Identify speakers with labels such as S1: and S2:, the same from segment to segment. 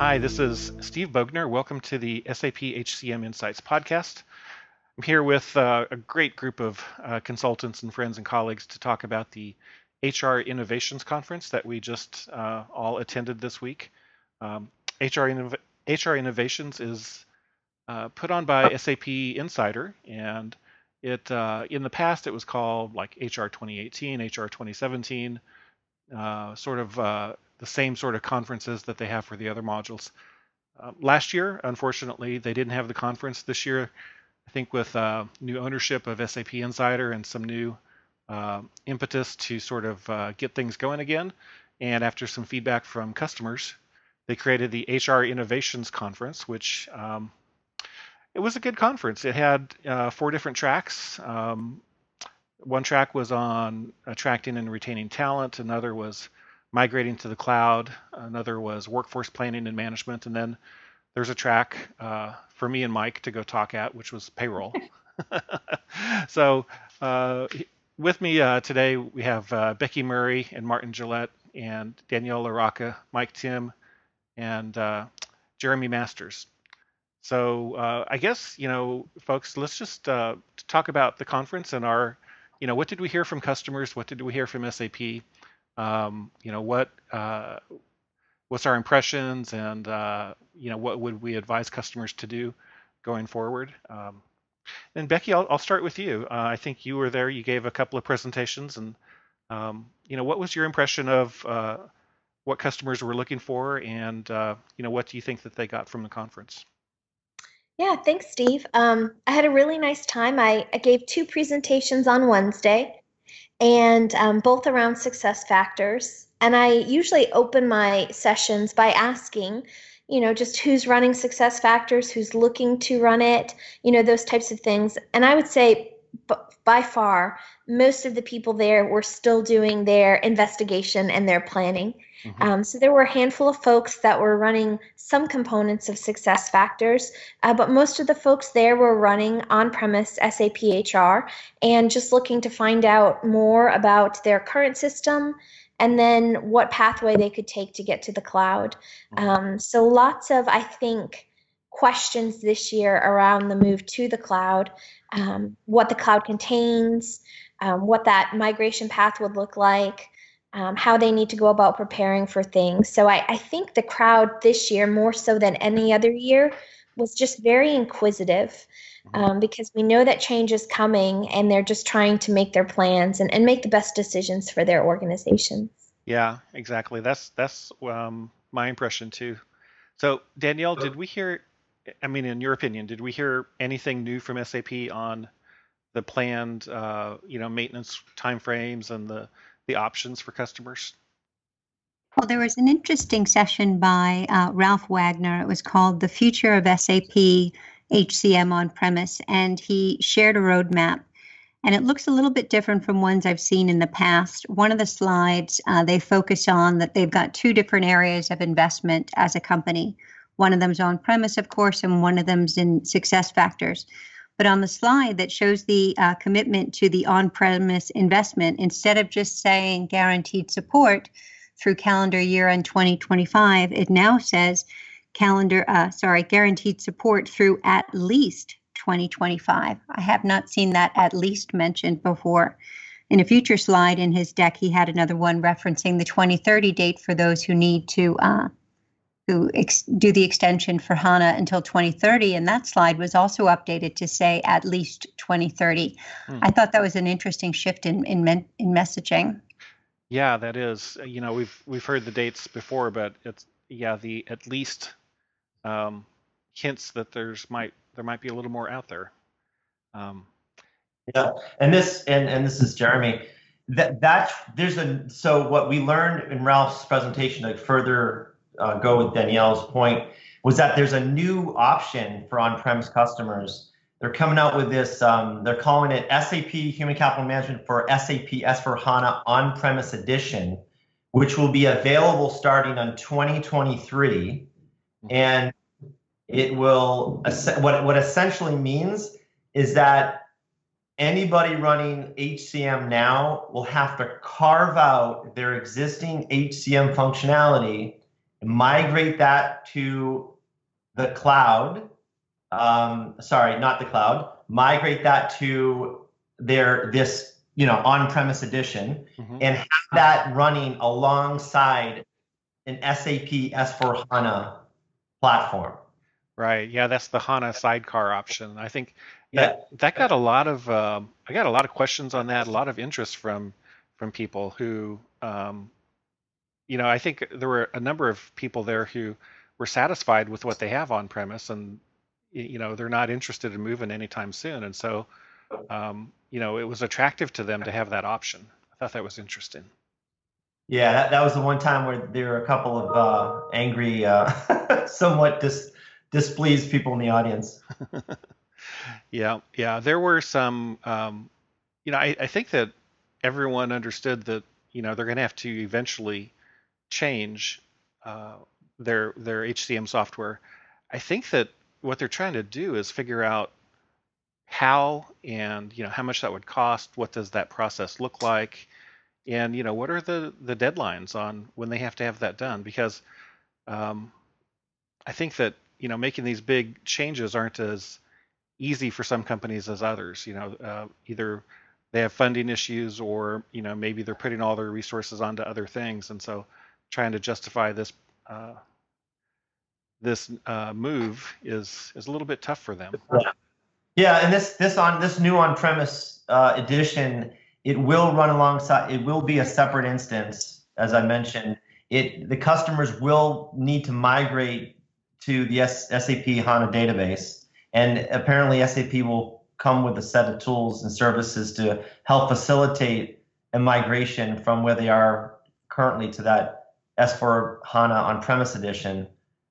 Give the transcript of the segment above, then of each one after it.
S1: Hi, this is Steve Bogner. Welcome to the SAP HCM Insights podcast. I'm here with uh, a great group of uh, consultants and friends and colleagues to talk about the HR Innovations Conference that we just uh, all attended this week. Um, HR, Innov- HR Innovations is uh, put on by SAP Insider, and it uh, in the past it was called like HR 2018, HR 2017, uh, sort of the same sort of conferences that they have for the other modules. Uh, last year, unfortunately, they didn't have the conference. This year, I think with uh, new ownership of SAP Insider and some new uh, impetus to sort of uh, get things going again, and after some feedback from customers, they created the HR Innovations Conference, which um, it was a good conference. It had uh, four different tracks. Um, one track was on attracting and retaining talent. Another was migrating to the cloud. Another was workforce planning and management. And then there's a track uh, for me and Mike to go talk at, which was payroll. so uh, with me uh, today, we have uh, Becky Murray and Martin Gillette and Danielle LaRocca, Mike Tim, and uh, Jeremy Masters. So uh, I guess, you know, folks, let's just talk about the conference and our, you know, what did we hear from customers? What did we hear from SAP? Um, you know what uh, what's our impressions and uh, you know what would we advise customers to do going forward um, and becky I'll, I'll, start with you uh, i think you were there you gave a couple of presentations and um, you know what was your impression of uh, what customers were looking for and uh, you know what do you think that they got from the conference
S2: yeah, thanks, Steve. Um, I had a really nice time. I, I gave two presentations on Wednesday and um, both around SuccessFactors. And I usually open my sessions by asking, you know, just who's running SuccessFactors, who's looking to run it, you know, those types of things. And I would say by far, most of the people there were still doing their investigation and their planning. Mm-hmm. Um, so there were a handful of folks that were running some components of SuccessFactors, uh, but most of the folks there were running on premise SAP HR and just looking to find out more about their current system and then what pathway they could take to get to the cloud. Mm-hmm. Um, so lots of, I think, questions this year around the move to the cloud, um, what the cloud contains, um, what that migration path would look like um, how they need to go about preparing for things. So I, I think the crowd this year, more so than any other year, was just very inquisitive mm-hmm. um, because we know that change is coming and they're just trying to make their plans and, and make the best decisions for their organizations.
S1: Yeah, exactly. That's that's um, my impression too. So Danielle, did we hear? I mean, in your opinion, did we hear anything new from SAP on the planned, uh, you know, maintenance timeframes and the the options for customers?
S3: Well, there was an interesting session by uh, Ralph Wagner. It was called The Future of SAP HCM on Premise, and he shared a roadmap. And it looks a little bit different from ones I've seen in the past. One of the slides, uh, they focus on that they've got two different areas of investment as a company. One of them's on premise, of course, and one of them's in SuccessFactors. But on the slide that shows the uh, commitment to the on premise investment, instead of just saying guaranteed support through calendar year end 2025, it now says calendar, uh, sorry, guaranteed support through at least 2025. I have not seen that at least mentioned before. In a future slide in his deck, he had another one referencing the 2030 date for those who need to uh, who ex- do the extension for HANA until 2030. And that slide was also updated to say at least 2030. Hmm. I thought that was an interesting shift in, in, men- in messaging.
S1: Yeah, that is. You know, we've we've heard the dates before, but it's yeah, the at least um, hints that there's might there might be a little more out there. Um,
S4: yeah, and this and and this is Jeremy. That that there's a so what we learned in Ralph's presentation to further uh, go with Danielle's point was that there's a new option for on-premise customers. They're coming out with this. Um, they're calling it SAP Human Capital Management for SAP S4HANA On-Premise Edition, which will be available starting on 2023, and it will what what essentially means is that anybody running HCM now will have to carve out their existing HCM functionality migrate that to the cloud. Um, sorry, not the cloud. Migrate that to their this you know on-premise edition mm-hmm. and have that running alongside an SAP S4 HANA platform.
S1: Right. Yeah, that's the HANA sidecar option. I think that yeah. that got a lot of um, I got a lot of questions on that, a lot of interest from from people who um, you know, I think there were a number of people there who were satisfied with what they have on premise and you know, they're not interested in moving anytime soon. And so um, you know, it was attractive to them to have that option. I thought that was interesting.
S4: Yeah, that, that was the one time where there were a couple of uh, angry, uh, somewhat dis- displeased people in the audience.
S1: yeah, yeah, there were some. Um, you know, I, I think that everyone understood that you know they're going to have to eventually change uh, their their HCM software. I think that what they're trying to do is figure out how and you know how much that would cost. What does that process look like? and you know what are the the deadlines on when they have to have that done because um, i think that you know making these big changes aren't as easy for some companies as others you know uh, either they have funding issues or you know maybe they're putting all their resources onto other things and so trying to justify this uh, this uh, move is is a little bit tough for them
S4: yeah and this this on this new on premise uh, edition it will run alongside, it will be a separate instance, as I mentioned. It The customers will need to migrate to the S, SAP HANA database. And apparently SAP will come with a set of tools and services to help facilitate a migration from where they are currently to that S4 HANA on-premise edition.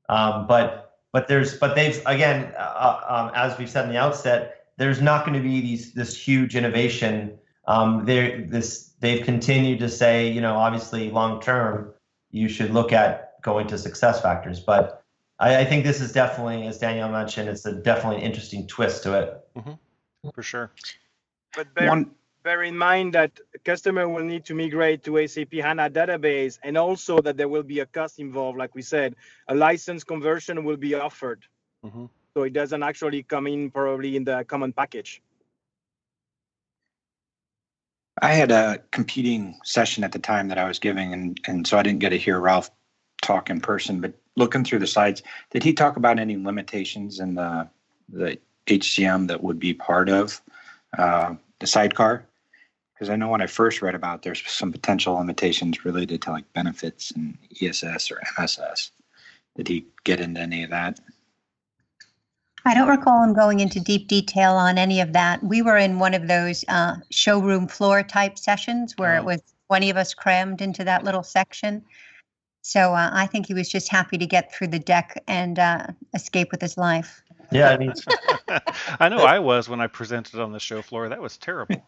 S4: Um, but but there's but they've again uh, um, as we've said in the outset, there's not going to be these this huge innovation um, they this they've continued to say, you know, obviously long term, you should look at going to SuccessFactors. But I, I, think this is definitely, as Daniel mentioned, it's a definitely an interesting twist to it.
S1: Mm-hmm. For sure.
S5: But bear, One, bear in mind that customer will need to migrate to SAP HANA database, and also that there will be a cost involved. Like we said, a license conversion will be offered. Mm-hmm. So it doesn't actually come in probably in the common package.
S6: I had a competing session at the time that I was giving, and and so I didn't get to hear Ralph talk in person. But looking through the slides, did he talk about any limitations in the the HCM that would be part of uh, the sidecar? Because I know when I first read about, there's some potential limitations related to like benefits and ESS or MSS. Did he get into any of that?
S3: I don't recall him going into deep detail on any of that. We were in one of those uh, showroom floor type sessions where oh. it was 20 of us crammed into that little section. So uh, I think he was just happy to get through the deck and uh, escape with his life.
S4: Yeah, I mean,
S1: I know I was when I presented on the show floor. That was terrible.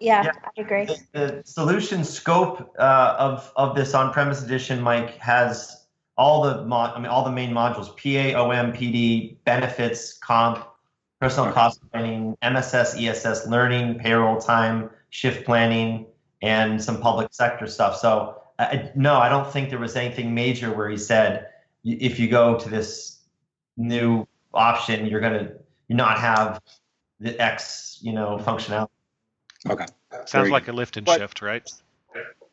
S2: Yeah, yeah. I agree.
S4: The, the solution scope uh, of of this on-premise edition, Mike, has all the mod, I mean, all the main modules: PA, OM, PD, benefits, comp, personal cost planning, MSS, ESS, learning, payroll time, shift planning, and some public sector stuff. So, I, no, I don't think there was anything major where he said if you go to this new option, you're gonna not have the X, you know, functionality.
S6: Okay.
S1: Sounds like a lift and but, shift, right?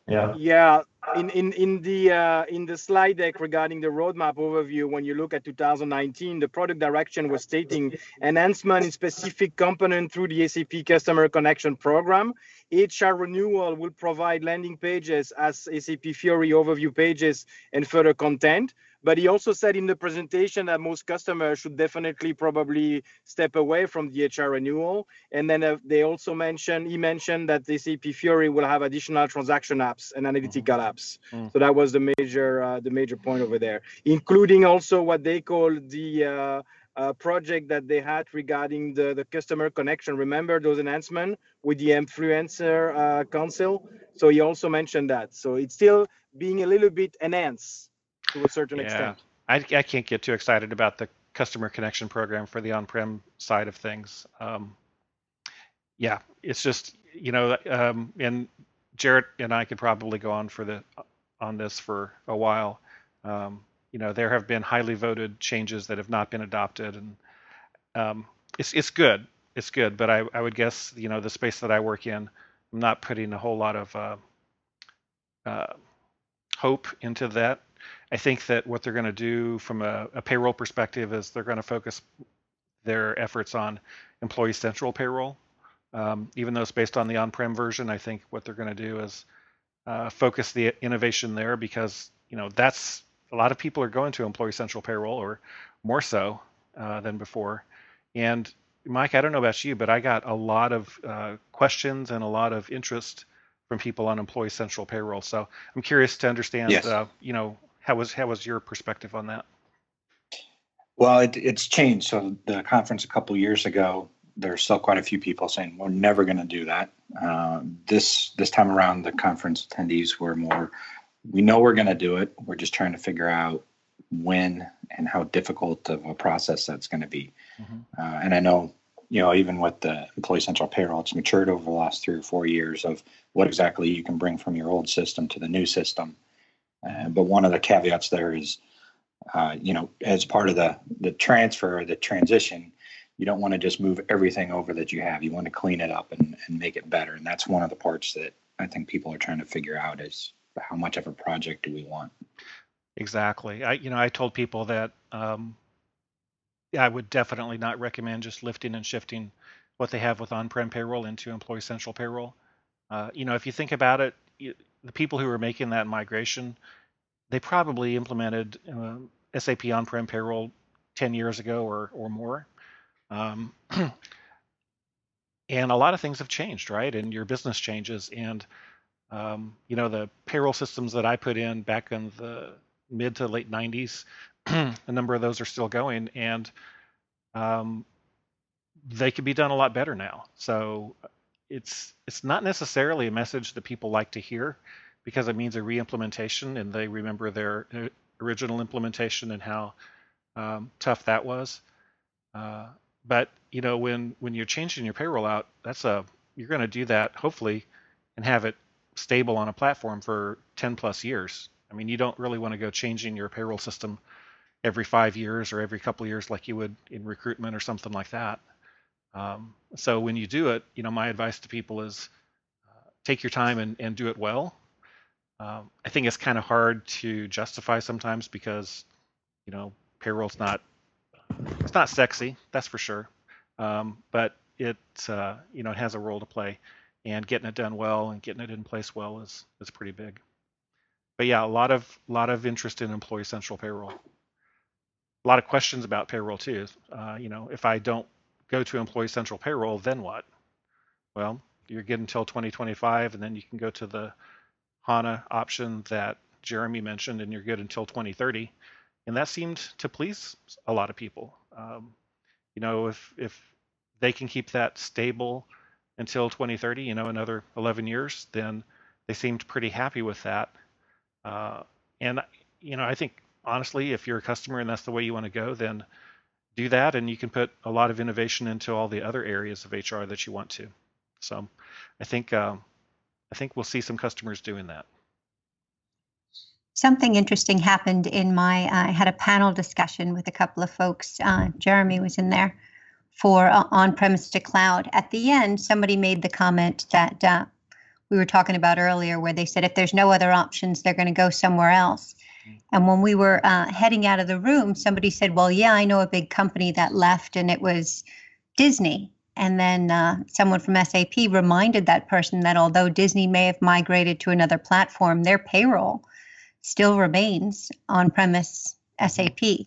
S4: Yeah.
S5: Yeah. In in in the uh, in the slide deck regarding the roadmap overview, when you look at 2019, the product direction was stating enhancement in specific component through the SAP Customer Connection Program. HR renewal will provide landing pages as SAP Fiori overview pages and further content. But he also said in the presentation that most customers should definitely probably step away from the HR renewal. And then uh, they also mentioned, he mentioned that the SAP Fiori will have additional transaction apps and analytical mm-hmm. apps. Mm. So that was the major, uh, the major point over there, including also what they call the uh, uh, project that they had regarding the, the customer connection. Remember those enhancements with the influencer uh, council? So he also mentioned that. So it's still being a little bit enhanced to a certain yeah. extent. I,
S1: I can't get too excited about the customer connection program for the on-prem side of things. Um, yeah, it's just you know, um, and Jarrett and I could probably go on for the on this for a while. Um, you know, there have been highly voted changes that have not been adopted, and um, it's it's good. It's good, but I, I would guess you know the space that I work in, I'm not putting a whole lot of uh, uh, hope into that. I think that what they're going to do from a, a payroll perspective is they're going to focus their efforts on Employee Central payroll. Um, even though it's based on the on-prem version, I think what they're going to do is uh, focus the innovation there because you know that's a lot of people are going to Employee Central payroll or more so uh, than before. And Mike, I don't know about you, but I got a lot of uh, questions and a lot of interest from people on Employee Central payroll. So I'm curious to understand,
S6: Yes.
S1: uh, you know, how was how was your perspective on that?
S6: Well, it, it's changed. So the conference a couple years ago, there's still quite a few people saying we're never going to do that. Uh, this this time around, the conference attendees were more. We know we're going to do it. We're just trying to figure out when and how difficult of a process that's going to be.
S1: Mhm.
S6: Uh, and I know, you know, even with the Employee Central Payroll, it's matured over the last three or four years of what exactly you can bring from your old system to the new system. Uh, but one of the caveats there is uh, you know, as part of the the transfer the transition, you don't want to just move everything over that you have. You want to clean it up and, and make it better. And that's one of the parts that I think people are trying to figure out is how much of a project do we want?
S1: Exactly. I you know I told people that um, I would definitely not recommend just lifting and shifting what they have with on-prem payroll into Employee Central payroll. Uh, you know, if you think about it, you, the people who are making that migration, they probably implemented um, SAP on-prem payroll 10 years ago or or more. Um, and a lot of things have changed, right? And your business changes, and um, you know the payroll systems that I put in back in the mid to late 90s, a number of those are still going, and um, they could be done a lot better now. So it's it's not necessarily a message that people like to hear because it means a re-implementation and they remember their uh, original implementation and how um, tough that was. Uh, but you know when when you're changing your payroll out, that's a you're going to do that hopefully and have it stable on a platform for 10 plus years. I mean, you don't really want to go changing your payroll system every five years or every couple years like you would in recruitment or something like that. Um, so when you do it, you know, my advice to people is uh, take your time and, and do it well. Um, I think it's kind of hard to justify sometimes because, you know, payroll's not it's not sexy, that's for sure. Um, but it uh, you know it has a role to play, and getting it done well and getting it in place well is is pretty big. But yeah, a lot of lot of interest in Employee Central payroll. A lot of questions about payroll too. Uh, you know, if I don't go to Employee Central payroll, then what? Well, you're good until 2025, and then you can go to the HANA option that Jeremy mentioned, and you're good until 2030. And that seemed to please a lot of people. Um, you know, if if they can keep that stable until 2030, you know, another 11 years, then they seemed pretty happy with that. Uh, and you know, I think honestly, if you're a customer and that's the way you want to go, then do that, and you can put a lot of innovation into all the other areas of HR that you want to. So, I think um, I think we'll see some customers doing that.
S3: Something interesting happened in my, I had a panel discussion with a couple of folks. Uh, Jeremy was in there for uh, on premise to cloud. At the end, somebody made the comment that uh, we were talking about earlier, where they said if there's no other options, they're going to go somewhere else. And when we were uh, heading out of the room, somebody said, Well, yeah, I know a big company that left, and it was Disney. And then uh, someone from SAP reminded that person that although Disney may have migrated to another platform, their payroll still remains on premise SAP.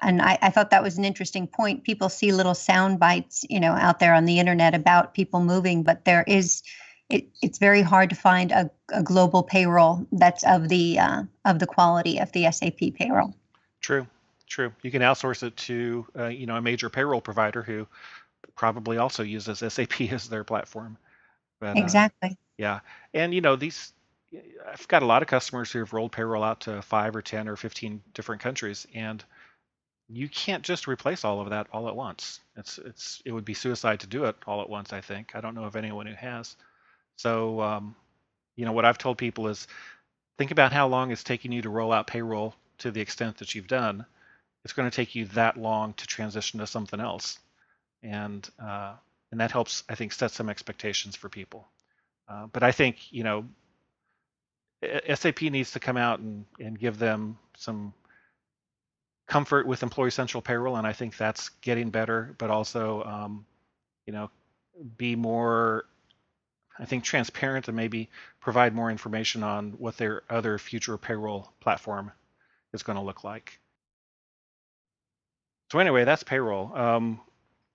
S3: And I, I thought that was an interesting point. People see little sound bites, you know, out there on the internet about people moving, but there is, it, it's very hard to find a, a global payroll that's of the uh, of the quality of the SAP payroll.
S1: True, true. You can outsource it to uh, you know a major payroll provider who probably also uses SAP as their platform. But, uh,
S3: Exactly.
S1: yeah, and you know these. I've got a lot of customers who have rolled payroll out to five or ten or fifteen different countries, and you can't just replace all of that all at once. It's it's it would be suicide to do it all at once. I think. I don't know of anyone who has. So, um, you know, what I've told people is think about how long it's taking you to roll out payroll to the extent that you've done, it's going to take you that long to transition to something else, and uh, and that helps I think set some expectations for people. Uh, but I think you know SAP needs to come out and, and give them some comfort with Employee Central Payroll, and I think that's getting better. But also, um, you know, be more, I think, transparent and maybe provide more information on what their other future payroll platform is going to look like. So anyway, that's payroll. Um,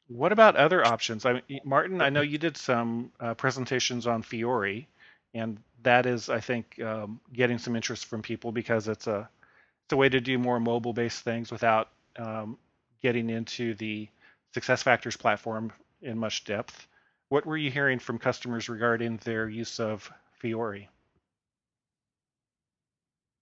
S1: what about other options? I mean, Martin, I know you did some uh, presentations on Fiori, and that is, I think, um, getting some interest from people because it's a it's a way to do more mobile-based things without um, getting into the SuccessFactors platform in much depth. What were you hearing from customers regarding their use of Fiori?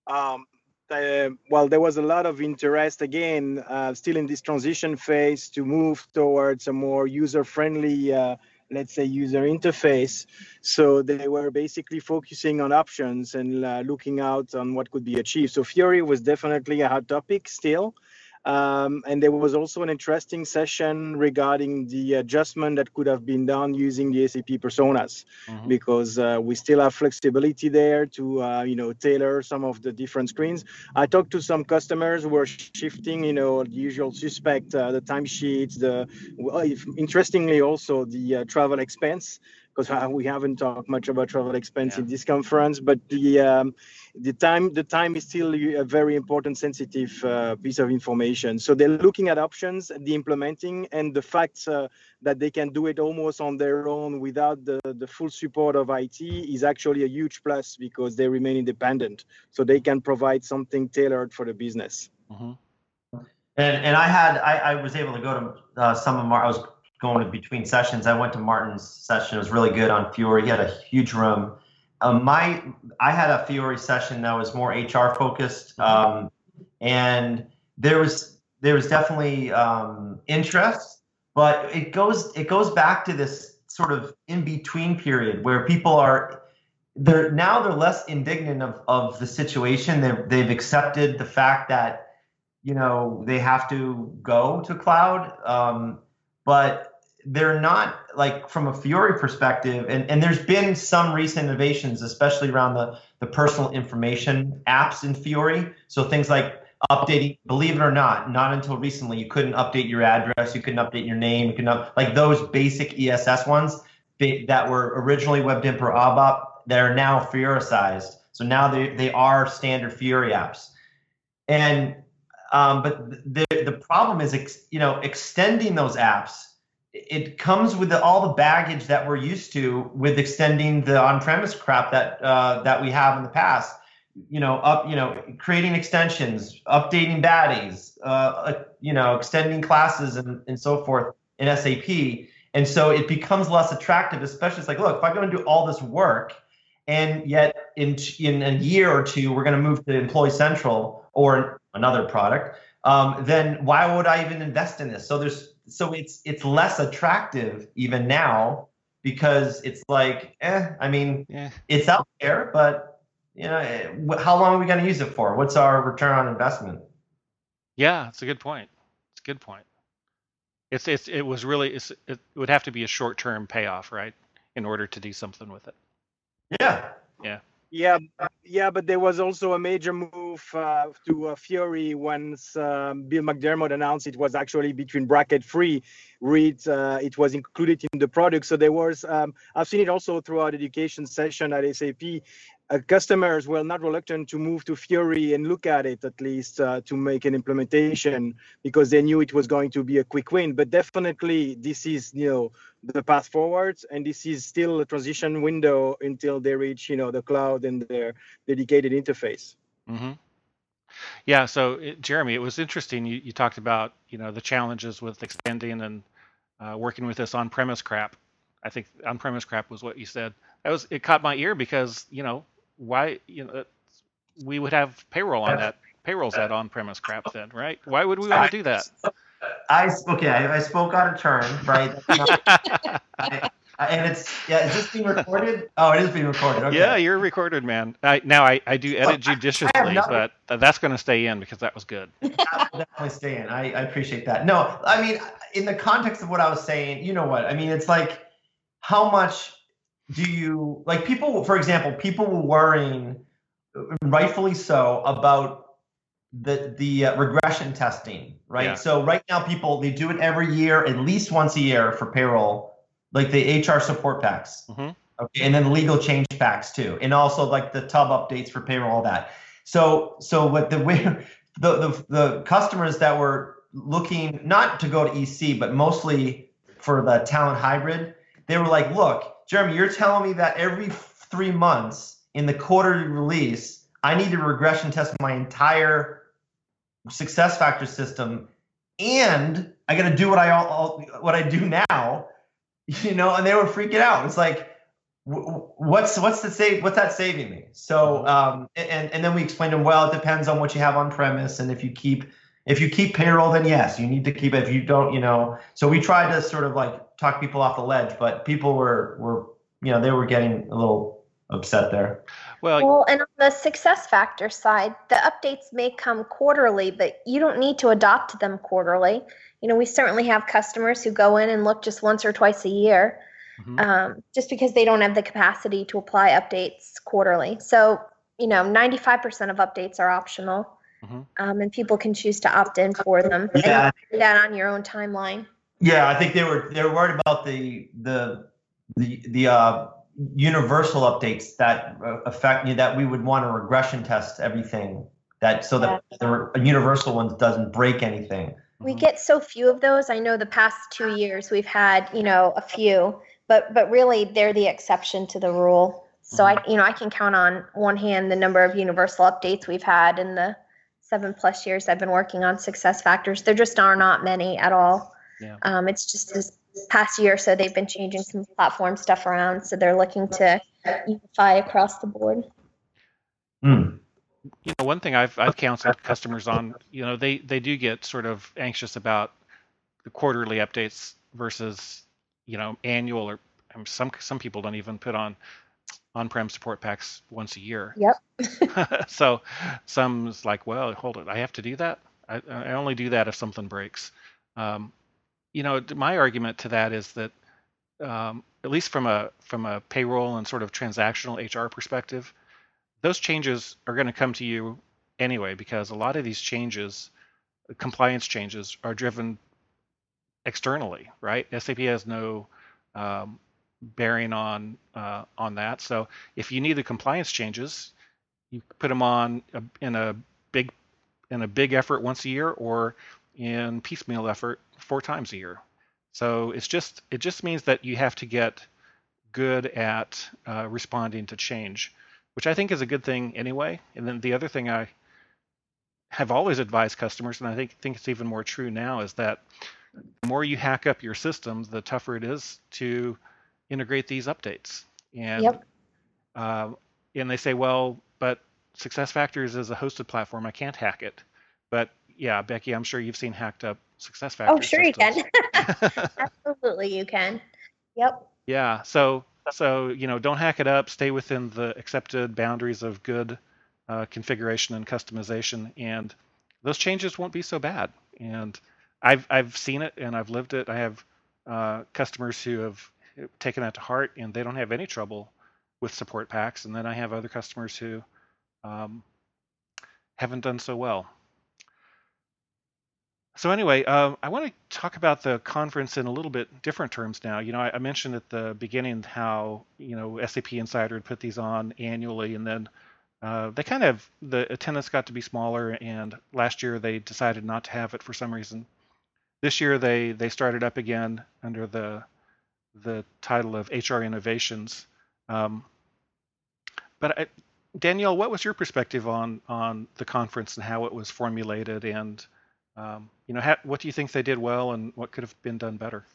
S5: Um, uh, well, there was a lot of interest again, uh, still in this transition phase to move towards a more user-friendly uh, let's say user interface. So they were basically focusing on options and uh, looking out on what could be achieved. So fiori was definitely a hot topic still um, and there was also an interesting session regarding the adjustment that could have been done using the SAP personas, mm-hmm. because uh, we still have flexibility there to, uh, you know, tailor some of the different screens. I talked to some customers who were shifting, you know, the usual suspect, uh, the timesheets, the, well, interestingly also the uh, travel expense because we haven't talked much about travel expense yeah. in this conference, but the um, the time the time is still a very important sensitive uh, piece of information. So they're looking at options, the implementing, and the fact uh, that they can do it almost on their own without the, the full support of IT is actually a huge plus because they remain independent. So they can provide something tailored for the business.
S4: Mm-hmm. And, and I had I, I was able to go to uh, some of my I was going to between sessions. I went to Martin's session. It was really good on Fiori. He had a huge room. Um, my I had a Fiori session that was more HR focused, um, and there was there was definitely um, interest, but it goes it goes back to this sort of in between period where people are they're now they're less indignant of, of the situation. They've they've accepted the fact that you know they have to go to cloud. Um, but they're not like from a Fiori perspective, and, and there's been some recent innovations, especially around the, the personal information apps in Fiori. So things like updating, believe it or not, not until recently, you couldn't update your address, you couldn't update your name, you couldn't up, like those basic ESS ones that were originally Web Dynpro or ABAP, they're now Fioricized. So now they, they are standard Fiori apps. And um, but the the problem is, ex, you know, extending those apps. It comes with the, all the baggage that we're used to with extending the on-premise crap that uh, that we have in the past. You know, up, you know, creating extensions, updating BAdIs, uh, uh, you know, extending classes and, and so forth in SAP. And so it becomes less attractive, especially it's like, look, if I'm going to do all this work, and yet in in a year or two we're going to move to Employee Central or another product, um, then why would I even invest in this? So there's so it's it's less attractive even now because it's like, eh, I mean, yeah. it's out there, but you know, eh, how long are we going to use it for? What's our return on investment?
S1: Yeah, it's a good point. It's a good point. It's it's it was really it's, it would have to be a short term payoff, right, in order to do something with it.
S4: Yeah.
S1: Yeah.
S5: Yeah, yeah, but there was also a major move uh, to uh, Fiori once um, Bill McDermott announced it was actually between bracket free. Read uh, it was included in the product. So there was. Um, I've seen it also throughout education session at SAP customers were not reluctant to move to Fiori and look at it at least uh, to make an implementation because they knew it was going to be a quick win. But definitely, this is you know the path forward, and this is still a transition window until they reach you know the cloud and their dedicated interface.
S1: Mm-hmm. Yeah. So it, Jeremy, it was interesting. You, you talked about you know the challenges with extending and uh, working with this on-premise crap. I think on-premise crap was what you said. That was it caught my ear because you know why you know we would have payroll on that payroll's that on-premise crap then, right? Why would we want to do that?
S4: I okay, I, I spoke out of turn, right? I, and it's yeah. Is this being recorded? Oh, it is being recorded. Okay.
S1: Yeah, you're recorded, man. I, now I, I do edit judiciously, but that's going to stay in because that was good.
S4: definitely stay in. I, I appreciate that. No, I mean, in the context of what I was saying, you know what? I mean, it's like, how much do you like? People, for example, people were worrying, rightfully so, about the the uh, regression testing, right? Yeah. So right now, people they do it every year, at least once a year for payroll, like the HR support packs, mm-hmm. okay, and then legal change packs too, and also like the TUB updates for payroll, all that. So so what the way the the, the customers that were looking not to go to EC, but mostly for the talent hybrid, they were like, look, Jeremy, you're telling me that every three months in the quarterly release, I need to regression test my entire success factor system and I got to do what I all, what I do now, you know, and they were freaking out. It's like, what's what's the save? What's that saving me? So, um, and and then we explained to them. Well, it depends on what you have on premise, and if you keep if you keep payroll, then yes, you need to keep it. If you don't, you know. So we tried to sort of like talk people off the ledge, but people were were you know they were getting a little upset there.
S2: Well, well, and on the success factor side, the updates may come quarterly, but you don't need to adopt them quarterly. You know, we certainly have customers who go in and look just once or twice a year, mm-hmm. um, just because they don't have the capacity to apply updates quarterly. So, you know, 95% of updates are optional, mm-hmm. um, and people can choose to opt in for them. Yeah, and that on your own timeline.
S4: Yeah, I think they were they were worried about the the the the uh, universal updates that uh, affect you that we would want to regression test everything that so that the universal ones doesn't break anything.
S2: We get so few of those. I know the past two years we've had you know a few but but really they're the exception to the rule. So mm-hmm. i you know i can count on one hand the number of universal updates we've had in the seven plus years i've been working on SuccessFactors. There just are not many at all. Yeah. um, it's just as past year or so, they've been changing some platform stuff around. So they're looking to unify across the board.
S1: Mm. You know, one thing I've I've counseled customers on, you know, they they do get sort of anxious about the quarterly updates versus, you know, annual or um, some some people don't even put on on-prem support packs once a year.
S2: Yep.
S1: so some's like, well, hold it, I have to do that. I, I only do that if something breaks. Um, you know, my argument to that is that um, at least from a from a payroll and sort of transactional HR perspective, those changes are going to come to you anyway because a lot of these changes, compliance changes, are driven externally, right? SAP has no um, bearing on uh, on that. So if you need the compliance changes, you put them on in a big in a big effort once a year, or in piecemeal effort four times a year. So it's just it just means that you have to get good at uh, responding to change, which I think is a good thing anyway. And then the other thing I have always advised customers, and I think think it's even more true now, is that the more you hack up your systems, the tougher it is to integrate these updates. And yep. uh, and they say, well, but SuccessFactors is a hosted platform. I can't hack it. But yeah, Becky, I'm sure you've seen hacked up SuccessFactors. Oh,
S2: sure systems. you can. Absolutely, you can. Yep.
S1: Yeah. So so you know, don't hack it up. Stay within the accepted boundaries of good uh, configuration and customization, and those changes won't be so bad. And I've I've seen it and I've lived it. I have uh, customers who have taken that to heart, and they don't have any trouble with support packs. And then I have other customers who um, haven't done so well. So anyway, uh, I want to talk about the conference in a little bit different terms now. You know, I, I, mentioned at the beginning how you know SAP Insider had put these on annually, and then uh, they kind of the attendance got to be smaller, and last year they decided not to have it for some reason. This year they they started up again under the the title of HR Innovations. Um, but I, Danielle, what was your perspective on on the conference and how it was formulated and um, you know, ha- what do you think they did well, and what could have been done better?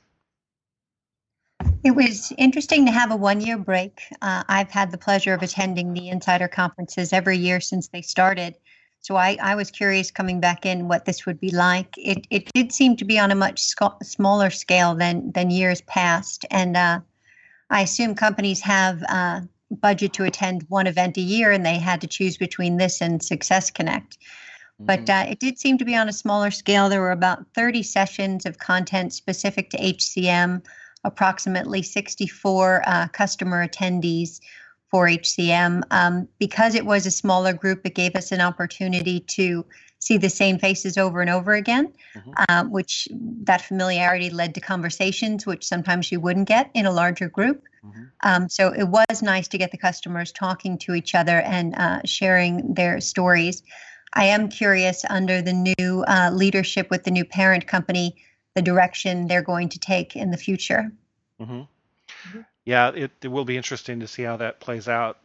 S3: It was interesting to have a one year break. Uh, I've had the pleasure of attending the insider conferences every year since they started. So I, I was curious coming back in what this would be like. It, it did seem to be on a much sc- smaller scale than, than years past. And uh, I assume companies have uh, budget to attend one event a year, and they had to choose between this and Success Connect. But uh, it did seem to be on a smaller scale. There were about 30 sessions of content specific to HCM, approximately 64 uh, customer attendees for HCM. Um, because it was a smaller group, it gave us an opportunity to see the same faces over and over again,
S1: Mhm.
S3: uh, which that familiarity led to conversations, which sometimes you wouldn't get in a larger group.
S1: Mhm.
S3: Um, so it was nice to get the customers talking to each other and uh, sharing their stories. I am curious under the new uh, leadership with the new parent company, the direction they're going to take in the future.
S1: hmm
S2: Mhm.
S1: Yeah, it, it will be interesting to see how that plays out.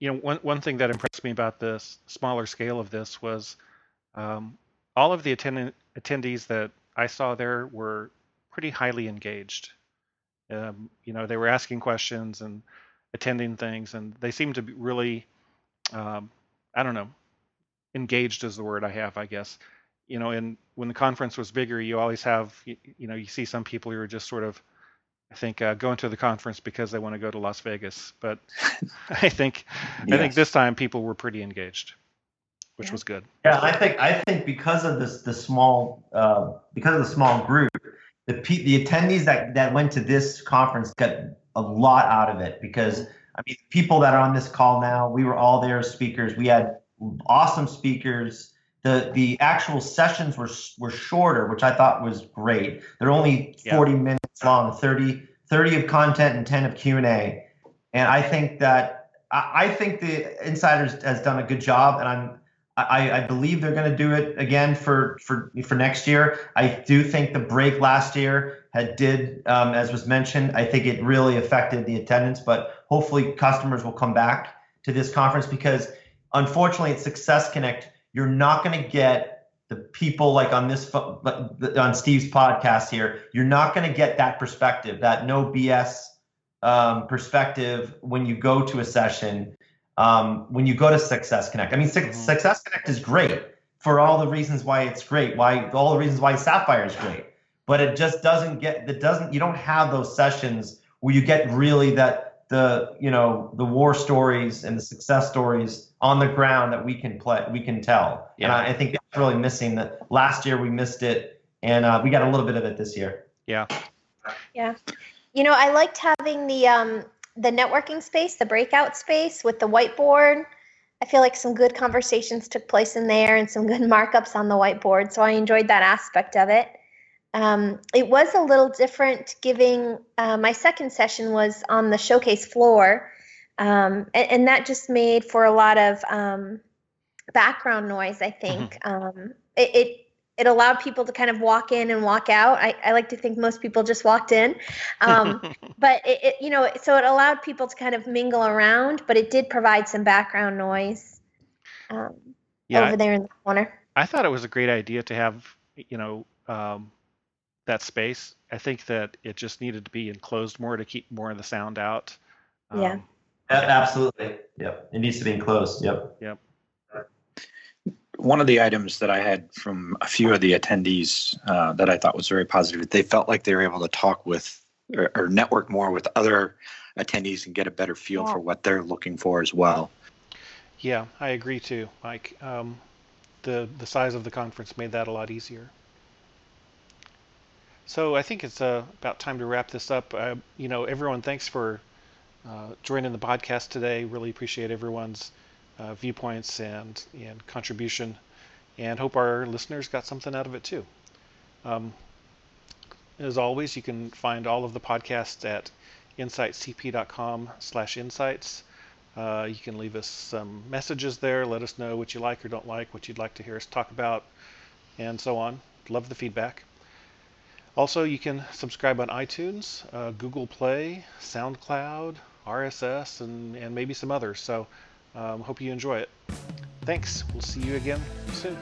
S1: You know, one one thing that impressed me about this smaller scale of this was um, all of the attendant, attendees that I saw there were pretty highly engaged. Um, you know, they were asking questions and attending things, and they seemed to be really, um, I don't know, engaged is the word I have, I guess. You know, and when the conference was bigger, you always have, you, you know, you see some people who are just sort of I think uh, going to the conference because they want to go to Las Vegas. But I think I think this time people were pretty engaged, which
S2: Yeah.
S1: was good.
S4: Yeah, I think I think because of this the small uh, because of the small group, the pe- the attendees that that went to this conference got a lot out of it because I mean people that are on this call now, we were all there as speakers. We had awesome speakers. The the actual sessions were were shorter, which I thought was great. They're only
S1: Yeah.
S4: 40 minutes long, 30 30 of content and 10 of Q&A. And I think that I, I think the insiders has done a good job and I'm I, I believe they're going to do it again for, for for next year. I do think the break last year had did, um, as was mentioned. I think it really affected the attendance, but hopefully customers will come back to this conference because unfortunately at Success Connect, you're not going to get the people like on this on Steve's podcast here. You're not going to get that perspective, that no BS um, perspective when you go to a session um, when you go to Success Connect. I mean,
S1: Mhm.
S4: Success Connect is great for all the reasons why it's great, why all the reasons why Sapphire is great, but it just doesn't get that doesn't you don't have those sessions where you get really that the you know the war stories and the success stories on the ground that we can play we can tell. And I, I think that's really missing. That last year we missed it, and uh, we got a little bit of it this year.
S1: Yeah yeah.
S2: You know, I liked having the um the networking space, the breakout space with the whiteboard. I feel like some good conversations took place in there and some good markups on the whiteboard. So I enjoyed that aspect of it. Um, it was a little different giving uh, my second session was on the showcase floor. Um, and, and that just made for a lot of um, background noise, I think. Um, it, it it allowed people to kind of walk in and walk out. I, I like to think most people just walked in. Um, but it, it, you know, so it allowed people to kind of mingle around, but it did provide some background noise um,
S1: yeah,
S2: over there in the corner.
S1: I thought it was a great idea to have, you know, um, that space. I think that it just needed to be enclosed more to keep more of the sound out.
S2: Yeah.
S1: Um,
S4: A- Absolutely. Yep. It needs to be enclosed. Yep. Yep.
S6: One of the items that I had from a few of the attendees uh, that I thought was very positive, they felt like they were able to talk with or, or network more with other attendees and get a better feel
S2: Yeah.
S6: for what they're looking for as well.
S1: Yeah, I agree too, Mike. Um, the the size of the conference made that a lot easier. So I think it's uh, about time to wrap this up. Uh, you know, everyone, thanks for uh, joining the podcast today. Really appreciate everyone's uh, viewpoints and and contribution, and hope our listeners got something out of it too. Um, as always, you can find all of the podcasts at insightcp.com/insights. Uh, you can leave us some messages there. Let us know what you like or don't like, what you'd like to hear us talk about, and so on. Love the feedback. Also, you can subscribe on iTunes, uh, Google Play, SoundCloud, RSS, and, and maybe some others. So, um, hope you enjoy it. Thanks. We'll see you again soon.